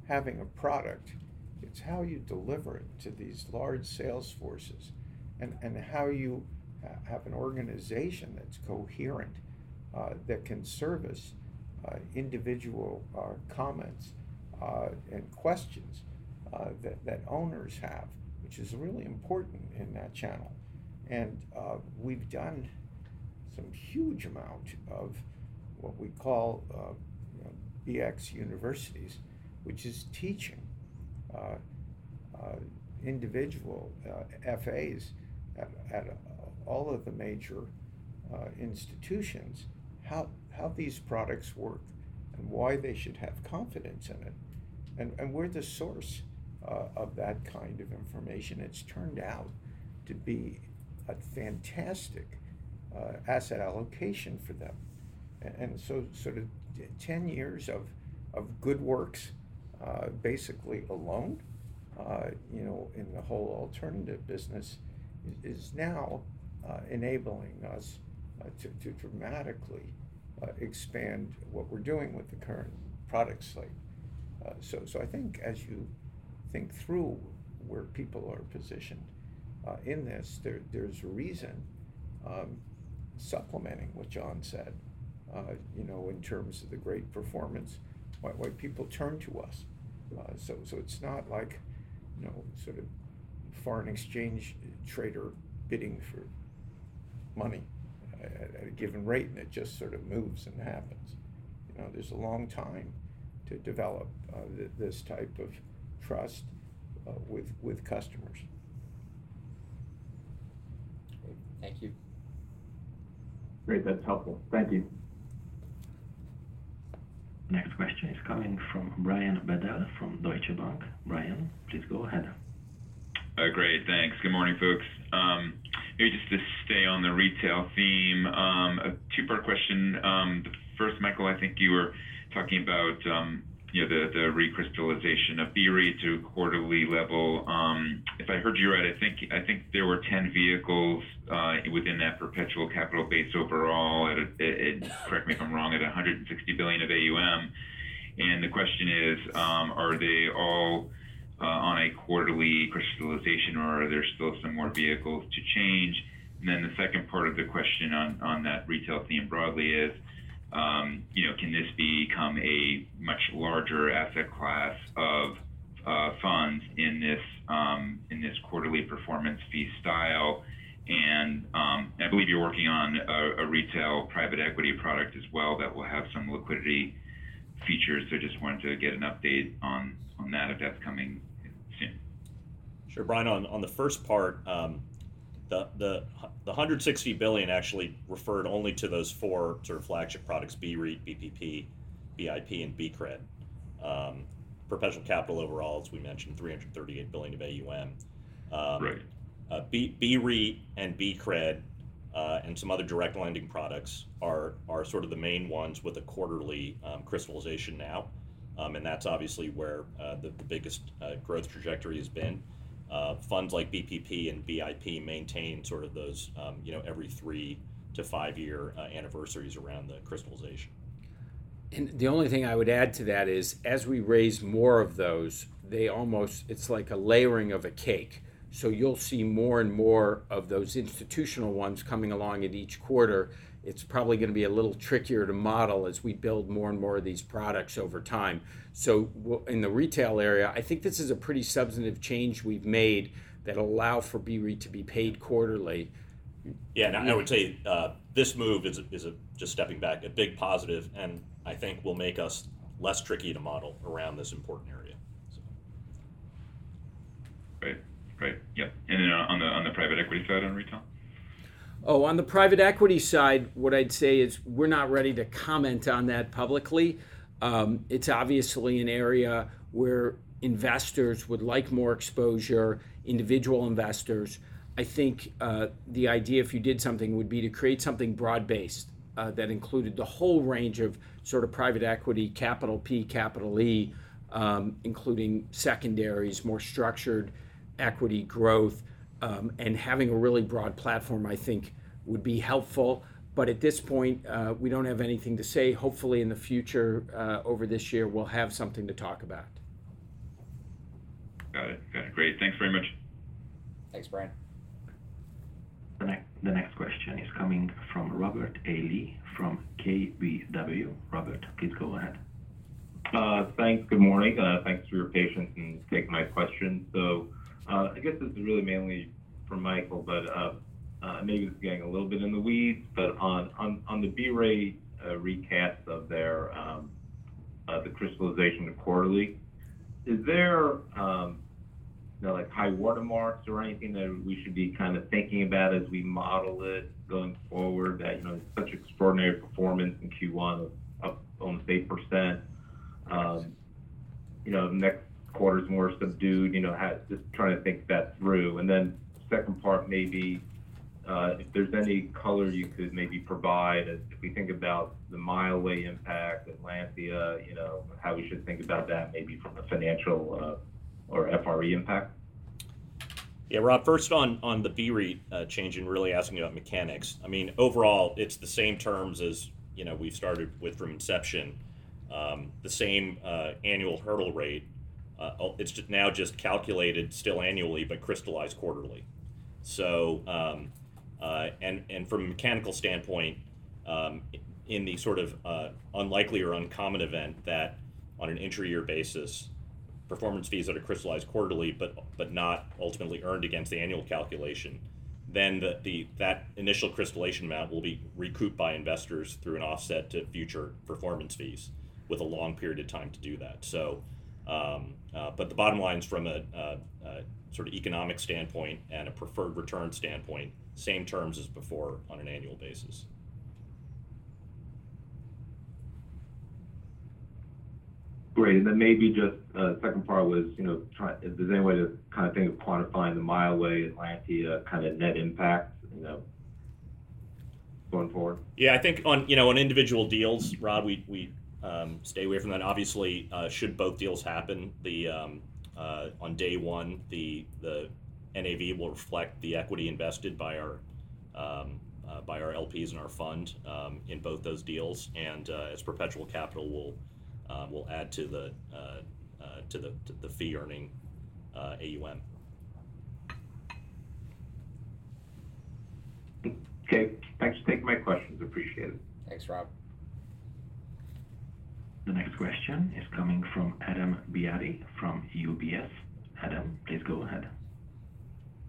Speaker 3: having a product, it's how you deliver it to these large sales forces and, and how you have an organization that's coherent, uh, that can service uh, individual uh, comments uh, and questions uh, that, that owners have, which is really important in that channel. And uh, we've done some huge amount of what we call uh, you know, BX universities, which is teaching uh, uh, individual uh, FAs at, at all of the major institutions how, how these products work and why they should have confidence in it. And, and we're the source uh, of that kind of information. It's turned out to be a fantastic uh, asset allocation for them. And, and, so, sort of 10 years of, of good works, uh, basically alone, uh, you know, in the whole alternative business, is, now uh, enabling us uh, to, to dramatically expand what we're doing with the current product slate. so, so I think as you think through where people are positioned uh, in this, there, there's a reason um, supplementing what Jon said, uh, you know, in terms of the great performance, why, why people turn to us. Uh, so, so it's not like, you know, sort of foreign exchange trader bidding for money at, at a given rate and it just sort of moves and happens. You know, there's a long time to develop uh, th- this type of trust uh, with, with customers.
Speaker 2: Thank you.
Speaker 10: Great, that's helpful. Thank you.
Speaker 1: Next question is coming from Brian Bedell from Deutsche Bank. Brian, please go ahead.
Speaker 11: Uh, great, thanks. Good morning, folks. Um, maybe just to stay on the retail theme, um, a two-part question. Um, the first, Michael, I think you were talking about, um, you know, the recrystallization of BREIT to quarterly level. If I heard you right, I think there were 10 vehicles uh, within that perpetual capital base overall at correct me if I'm wrong, at 160 billion of AUM. And the question is, are they all Uh, on a quarterly crystallization, or are there still some more vehicles to change? And then the second part of the question on on that retail theme broadly is, um, you know, can this become a much larger asset class of uh, funds in this um, in this quarterly performance fee style? And um, I believe you're working on a retail private equity product as well that will have some liquidity features. So just wanted to get an update on on that, if that's coming.
Speaker 5: Sure, Brian, on on the first part, um, the the the 160 billion actually referred only to those four sort of flagship products, BREIT, BPP, BIP, and BCRED. Um, perpetual capital overall, as we mentioned, 338 billion of AUM.
Speaker 11: Right.
Speaker 5: Uh, B BREIT and BCRED, uh, and some other direct lending products are sort of the main ones with a quarterly um, crystallization now. And that's obviously where uh, the biggest growth trajectory has been. Uh, funds like BPP and BIP maintain sort of those, um, you know, every three to five-year uh, anniversaries around the crystallization.
Speaker 4: And the only thing I would add to that is, as we raise more of those, they almost, it's like a layering of a cake. So you'll see more and more of those institutional ones coming along at each quarter. It's probably gonna be a little trickier to model as we build more and more of these products over time. So in the retail area, I think this is a pretty substantive change we've made that allow for BREIT to be paid quarterly.
Speaker 5: Yeah, and I would say, uh, this move is is a just stepping back, a big positive, and I think will make us less tricky to model around this important area, so.
Speaker 11: Right. Right. Yep. And then on the on the private equity side on retail?
Speaker 4: Oh, on the private equity side, what I'd say is we're not ready to comment on that publicly. Um, it's obviously an area where investors would like more exposure, individual investors. I think, uh, the idea, if you did something, would be to create something broad-based, uh, that included the whole range of sort of private equity, capital P, capital E, um, including secondaries, more structured equity growth. Um, and having a really broad platform, I think, would be helpful. But at this point, uh, we don't have anything to say. Hopefully, in the future, uh, over this year, we'll have something to talk about.
Speaker 11: Got it. Got it. Great. Thanks very much.
Speaker 2: Thanks, Brian.
Speaker 1: The next question is coming from Robert A. Lee from KBW. Robert, please go ahead.
Speaker 12: Uh, thanks. Good morning. Thanks for your patience and taking my question. So, Uh, I guess this is really mainly for Michael, but uh, uh, maybe this is getting a little bit in the weeds, but on on, on the BREIT recast of their um, the crystallization of quarterly, is there, um, you know, like, high watermarks or anything that we should be kind of thinking about as we model it going forward, that, you know, such extraordinary performance in Q1 of up almost 8%, um, you know, next quarter is more subdued, you know, just trying to think that through. And then second part, maybe, uh, if there's any color you could maybe provide if we think about the Mileway impact, Atlantia, you know, how we should think about that, maybe from a financial uh, or FRE impact?
Speaker 5: Yeah, Rob, first on the BREIT uh, change and really asking about mechanics. I mean, overall, it's the same terms as, you know, we've started with from inception. Um, the same annual hurdle rate. Uh, oh, it's just now just calculated still annually, but crystallized quarterly. So, um, uh, and and from a mechanical standpoint, um, in the sort of uh, unlikely or uncommon event that on an intra-year basis, performance fees that are crystallized quarterly, but but not ultimately earned against the annual calculation, then that initial crystallization amount will be recouped by investors through an offset to future performance fees with a long period of time to do that. So, Um, uh, but the bottom line is from a sort of economic standpoint and a preferred return standpoint, same terms as before on an annual basis.
Speaker 12: Great. And then maybe just, uh, second part was, you know, if there's any way to kind of think of quantifying the Mileway, Atlantia kind of net impact, you know, going forward?
Speaker 5: Yeah, I think on you know on individual deals, Rod, we we um, stay away from that. Obviously, uh, should both deals happen, the um, uh, on day one, the the NAV will reflect the equity invested by our um, uh, by our LPs and our fund um, in both those deals, and uh, as perpetual capital will uh, will add to the uh, to the to the fee earning AUM.
Speaker 12: Okay, thanks for taking my questions. Appreciate it.
Speaker 2: Thanks, Rob.
Speaker 1: The next question is coming from Adam Beatty from UBS. Adam, please go ahead.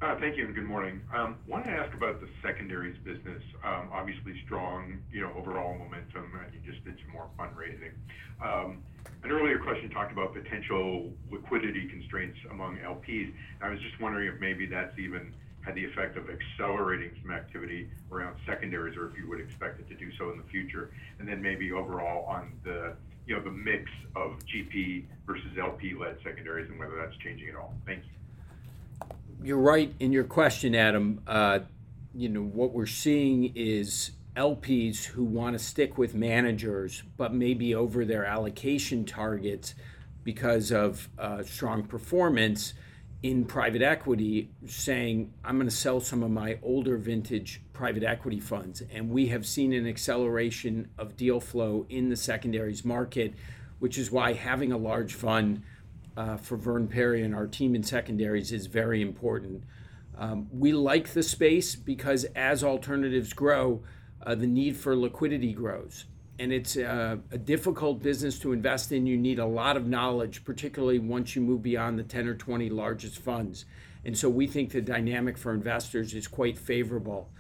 Speaker 13: Uh, thank you, and good morning. I wanted to ask about the secondaries business. Um, obviously strong, you know, overall momentum, and you just did some more fundraising. Um, an earlier question talked about potential liquidity constraints among LPs. I was just wondering if maybe that's even had the effect of accelerating some activity around secondaries, or if you would expect it to do so in the future. And then maybe overall on the, you know, the mix of GP versus LP-led secondaries and whether that's changing at all. Thank you.
Speaker 4: You're right in your question, Adam. Uh, you know, what we're seeing is LPs who want to stick with managers, but maybe over their allocation targets because of uh, strong performance in private equity, saying, "I'm going to sell some of my older vintage private equity funds." And we have seen an acceleration of deal flow in the secondaries market, which is why having a large fund uh, for Vern Perry and our team in secondaries is very important. Um, we like the space because as alternatives grow, uh, the need for liquidity grows, and it's uh, a difficult business to invest in. You need a lot of knowledge, particularly once you move beyond the 10 or 20 largest funds. And so we think the dynamic for investors is quite favorable.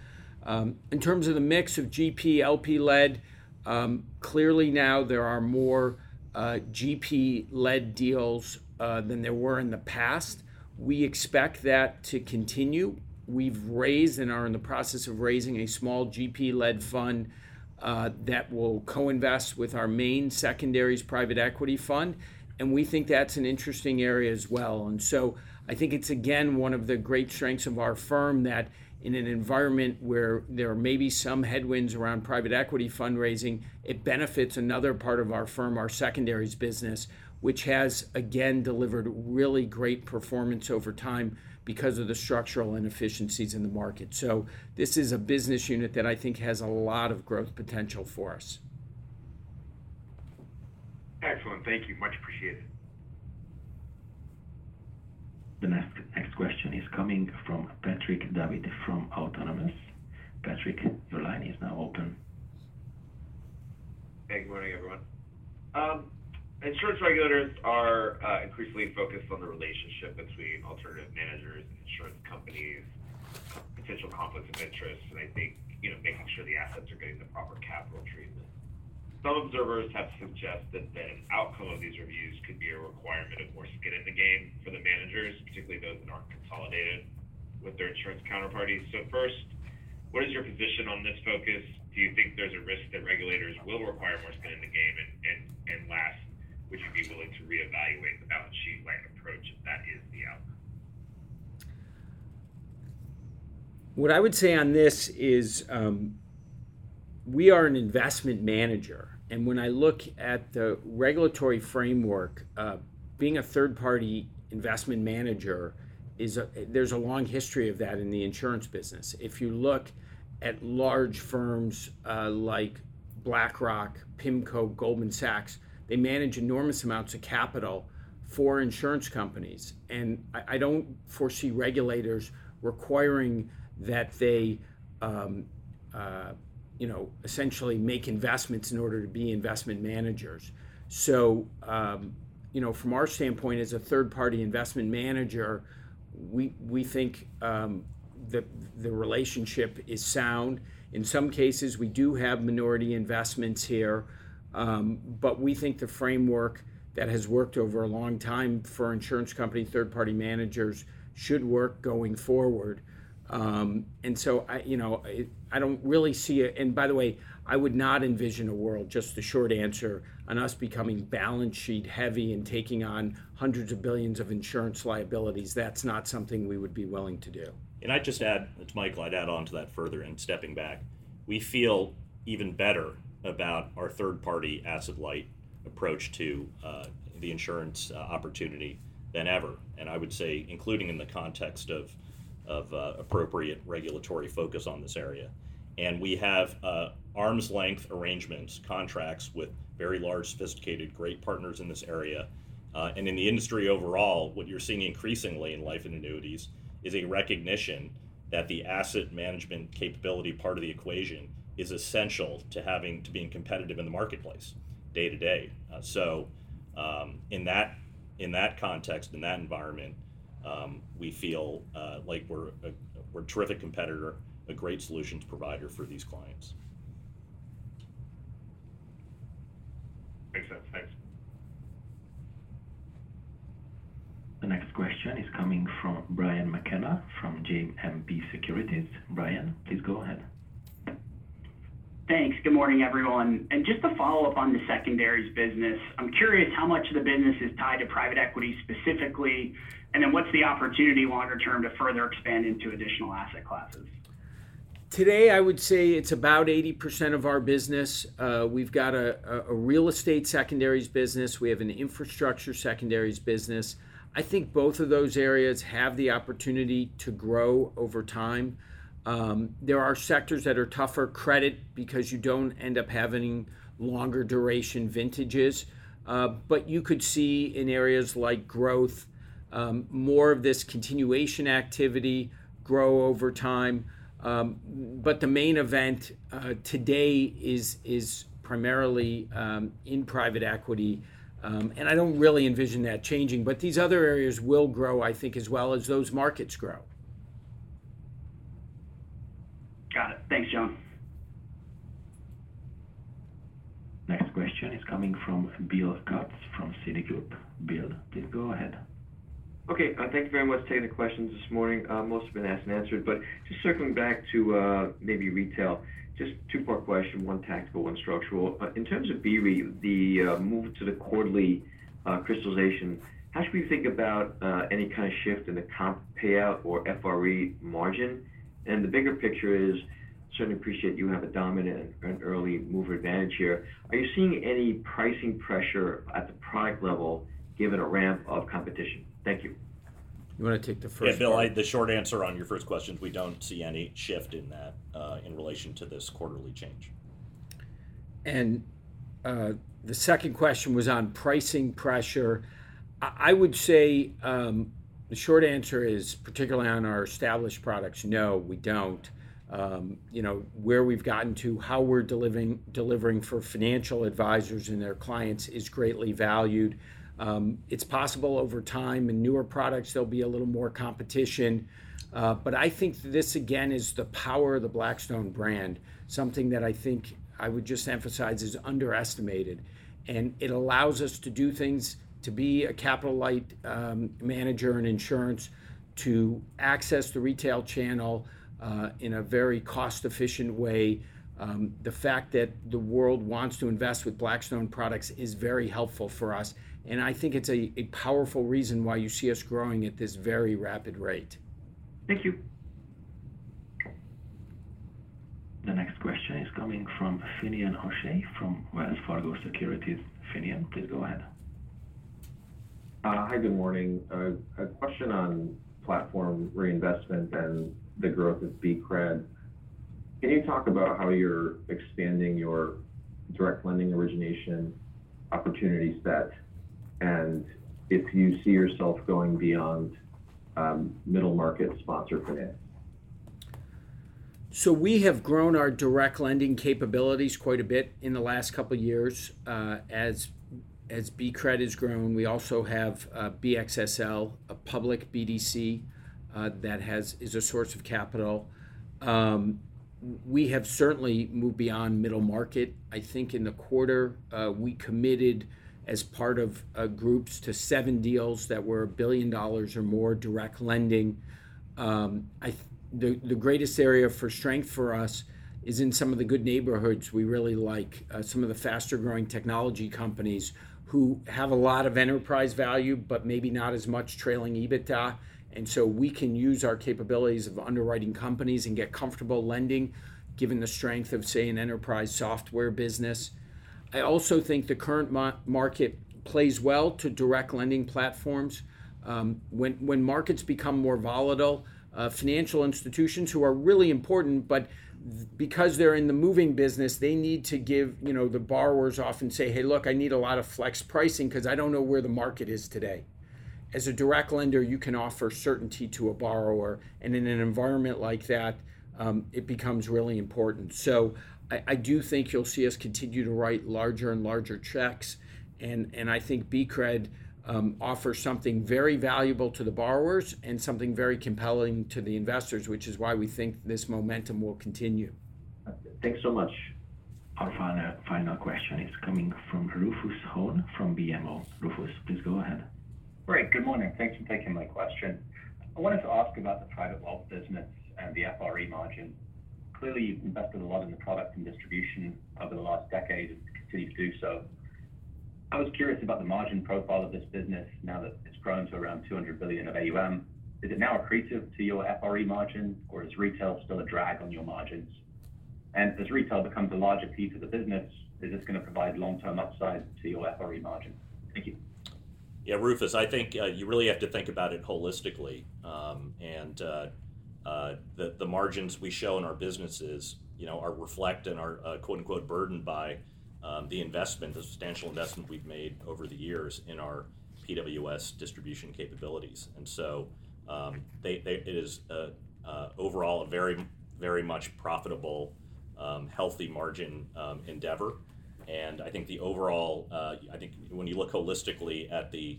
Speaker 4: Um, in terms of the mix of GP, LP-led, um, clearly now there are more uh, GP-led deals uh, than there were in the past. We expect that to continue. We've raised and are in the process of raising a small GP-led fund uh, that will co-invest with our main secondaries private equity fund, and we think that's an interesting area as well. And so I think it's, again, one of the great strengths of our firm, that in an environment where there may be some headwinds around private equity fundraising, it benefits another part of our firm, our secondaries business, which has, again, delivered really great performance over time because of the structural inefficiencies in the market. So this is a business unit that I think has a lot of growth potential for us.
Speaker 13: Excellent. Thank you. Much appreciated.
Speaker 1: The next question is coming from Patrick Davitt from Autonomous. Patrick, your line is now open.
Speaker 14: Hey, good morning, everyone. Um, insurance regulators are uh, increasingly focused on the relationship between alternative managers and insurance companies, potential conflicts of interest, and I think, you know, making sure the assets are getting the proper capital treatment. Some observers have suggested that an outcome of these reviews could be a requirement of more skin in the game for the managers, particularly those that aren't consolidated with their insurance counterparties. So first, what is your position on this focus? Do you think there's a risk that regulators will require more skin in the game? And last, would you be willing to reevaluate the balance sheet-like approach if that is the outcome?
Speaker 4: What I would say on this is, um, we are an investment manager, and when I look at the regulatory framework, uh, being a third-party investment manager is a, there's a long history of that in the insurance business. If you look at large firms, uh, like BlackRock, PIMCO, Goldman Sachs, they manage enormous amounts of capital for insurance companies, and I don't foresee regulators requiring that they, um, uh, you know, essentially make investments in order to be investment managers. So, um, you know, from our standpoint, as a third-party investment manager, we we think um, the the relationship is sound. In some cases, we do have minority investments here, um, but we think the framework that has worked over a long time for insurance company third-party managers should work going forward. And so I, you know, I don't really see it. And by the way, I would not envision a world, just the short answer, on us becoming balance sheet heavy and taking on hundreds of billions of insurance liabilities. That's not something we would be willing to do.
Speaker 5: And I'd just add, it's Michael, I'd add on to that further and stepping back. We feel even better about our third party asset light approach to uh, the insurance uh, opportunity than ever. And I would say, including in the context of, of uh, appropriate regulatory focus on this area. And we have uh, arm's length arrangements, contracts with very large, sophisticated, great partners in this area. Uh, and in the industry overall, what you're seeing increasingly in life and annuities is a recognition that the asset management capability part of the equation is essential to having to being competitive in the marketplace day to day. Uh, so, um, in that in that context, in that environment, um, we feel uh, like we're a, we're a terrific competitor, a great solutions provider for these clients.
Speaker 13: Makes sense. Thanks.
Speaker 1: The next question is coming from Brian McKenna from JMP Securities. Brian, please go ahead.
Speaker 15: Thanks. Good morning, everyone. And just to follow up on the secondaries business, I'm curious how much of the business is tied to private equity specifically, and then what's the opportunity longer term to further expand into additional asset classes?
Speaker 4: Today, I would say it's about 80% of our business. Uh, we've got a, a, real estate secondaries business, we have an infrastructure secondaries business. I think both of those areas have the opportunity to grow over time. Um, there are sectors that are tougher credit because you don't end up having longer duration vintages. Uh, but you could see in areas like growth um, more of this continuation activity grow over time. Um, but the main event uh, today is is primarily um, in private equity, um, and I don't really envision that changing. But these other areas will grow, I think, as well as those markets grow.
Speaker 15: Got it. Thanks, Jon.
Speaker 1: Next question is coming from Bill Katz from Citigroup. Bill, please go ahead.
Speaker 16: Okay. Uh, thank you very much for taking the questions this morning. Uh, most have been asked and answered, but just circling back to uh, maybe retail, just two-part question, one tactical, one structural. In terms of BREIT, the move to the quarterly crystallization, how should we think about any kind of shift in the comp payout or FRE margin? And the bigger picture is, certainly appreciate you have a dominant and early mover advantage here. Are you seeing any pricing pressure at the product level given a ramp of competition? Thank you.
Speaker 4: You want to take the first?
Speaker 5: Yeah, Bill. I, the short answer on your first question is we don't see any shift in that uh, in relation to this quarterly change.
Speaker 4: And uh, the second question was on pricing pressure. I, I would say um, the short answer is, particularly on our established products, no, we don't. Um, you know where we've gotten to, how we're delivering delivering for financial advisors and their clients is greatly valued. Um, it's possible over time in newer products there'll be a little more competition, uh, but I think this again is the power of the Blackstone brand, something that I think I would just emphasize is underestimated, and it allows us to do things to be a capital light um, manager in insurance, to access the retail channel uh, in a very cost efficient way. Um, the fact that the world wants to invest with Blackstone products is very helpful for us. And I think it's a, a powerful reason why you see us growing at this very rapid rate.
Speaker 15: Thank you.
Speaker 1: The next question is coming from Finian O'Shea from Wells Fargo Securities. Finian, please go ahead.
Speaker 12: Uh, hi, good morning. Uh, a question on platform reinvestment and the growth of BCRED. Can you talk about how you're expanding your direct lending origination opportunity set, and if you see yourself going beyond um, middle market sponsor finance?
Speaker 4: So we have grown our direct lending capabilities quite a bit in the last couple of years. Uh, as as BCRED has grown, we also have uh, BXSL, a public BDC uh, that has is a source of capital. Um, we have certainly moved beyond middle market. I think in the quarter uh, we committed as part of uh, groups to seven deals that were a billion dollars or more direct lending. Um, I the, the greatest area for strength for us is in some of the good neighborhoods we really like, uh, some of the faster growing technology companies who have a lot of enterprise value, but maybe not as much trailing EBITDA. And so we can use our capabilities of underwriting companies and get comfortable lending, given the strength of, say, an enterprise software business. I also think the current market plays well to direct lending platforms. Um, when, when markets become more volatile, uh, financial institutions who are really important, but because they're in the moving business, they need to give, you know, the borrowers often say, hey, look, I need a lot of flex pricing because I don't know where the market is today. As a direct lender, you can offer certainty to a borrower. And in an environment like that, um, it becomes really important. So I, I, do think you'll see us continue to write larger and larger checks. And, and I think BCRED um, offers something very valuable to the borrowers and something very compelling to the investors, which is why we think this momentum will continue.
Speaker 17: Thanks so much.
Speaker 1: Our final, final question is coming from Rufus Hone from BMO. Rufus, please go ahead.
Speaker 18: Great. Good morning. Thanks for taking my question. I wanted to ask about the private wealth business and the FRE margin. Clearly, you've invested a lot in the product and distribution over the last decade and continue to do so. I was curious about the margin profile of this business now that it's grown to around 200 billion of AUM. Is it now accretive to your FRE margin, or is retail still a drag on your margins? And as retail becomes a larger piece of the business, is this gonna provide long-term upside to your FRE margin? Thank you.
Speaker 5: Yeah, Rufus, I think uh, you really have to think about it holistically. Um, and uh, uh, the, the margins we show in our businesses, you know, are reflect and are uh, quote unquote burdened by um, the investment, the substantial investment we've made over the years in our PWS distribution capabilities. And so um, they, they, it is uh, uh, overall a very, very much profitable, um, healthy margin um, endeavor. And I think the overall, uh, I think when you look holistically at the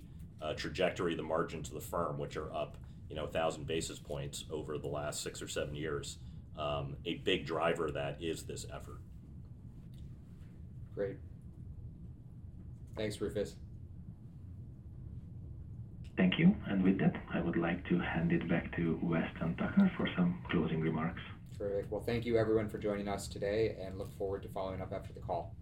Speaker 5: trajectory the margins of the firm, which are up, you know, 1,000 basis points over the last six or seven years, um, a big driver of that is this effort.
Speaker 2: Great. Thanks, Rufus.
Speaker 1: Thank you. And with that, I would like to hand it back to Weston Tucker for some closing remarks.
Speaker 2: Terrific. Well, thank you everyone for joining us today and look forward to following up after the call.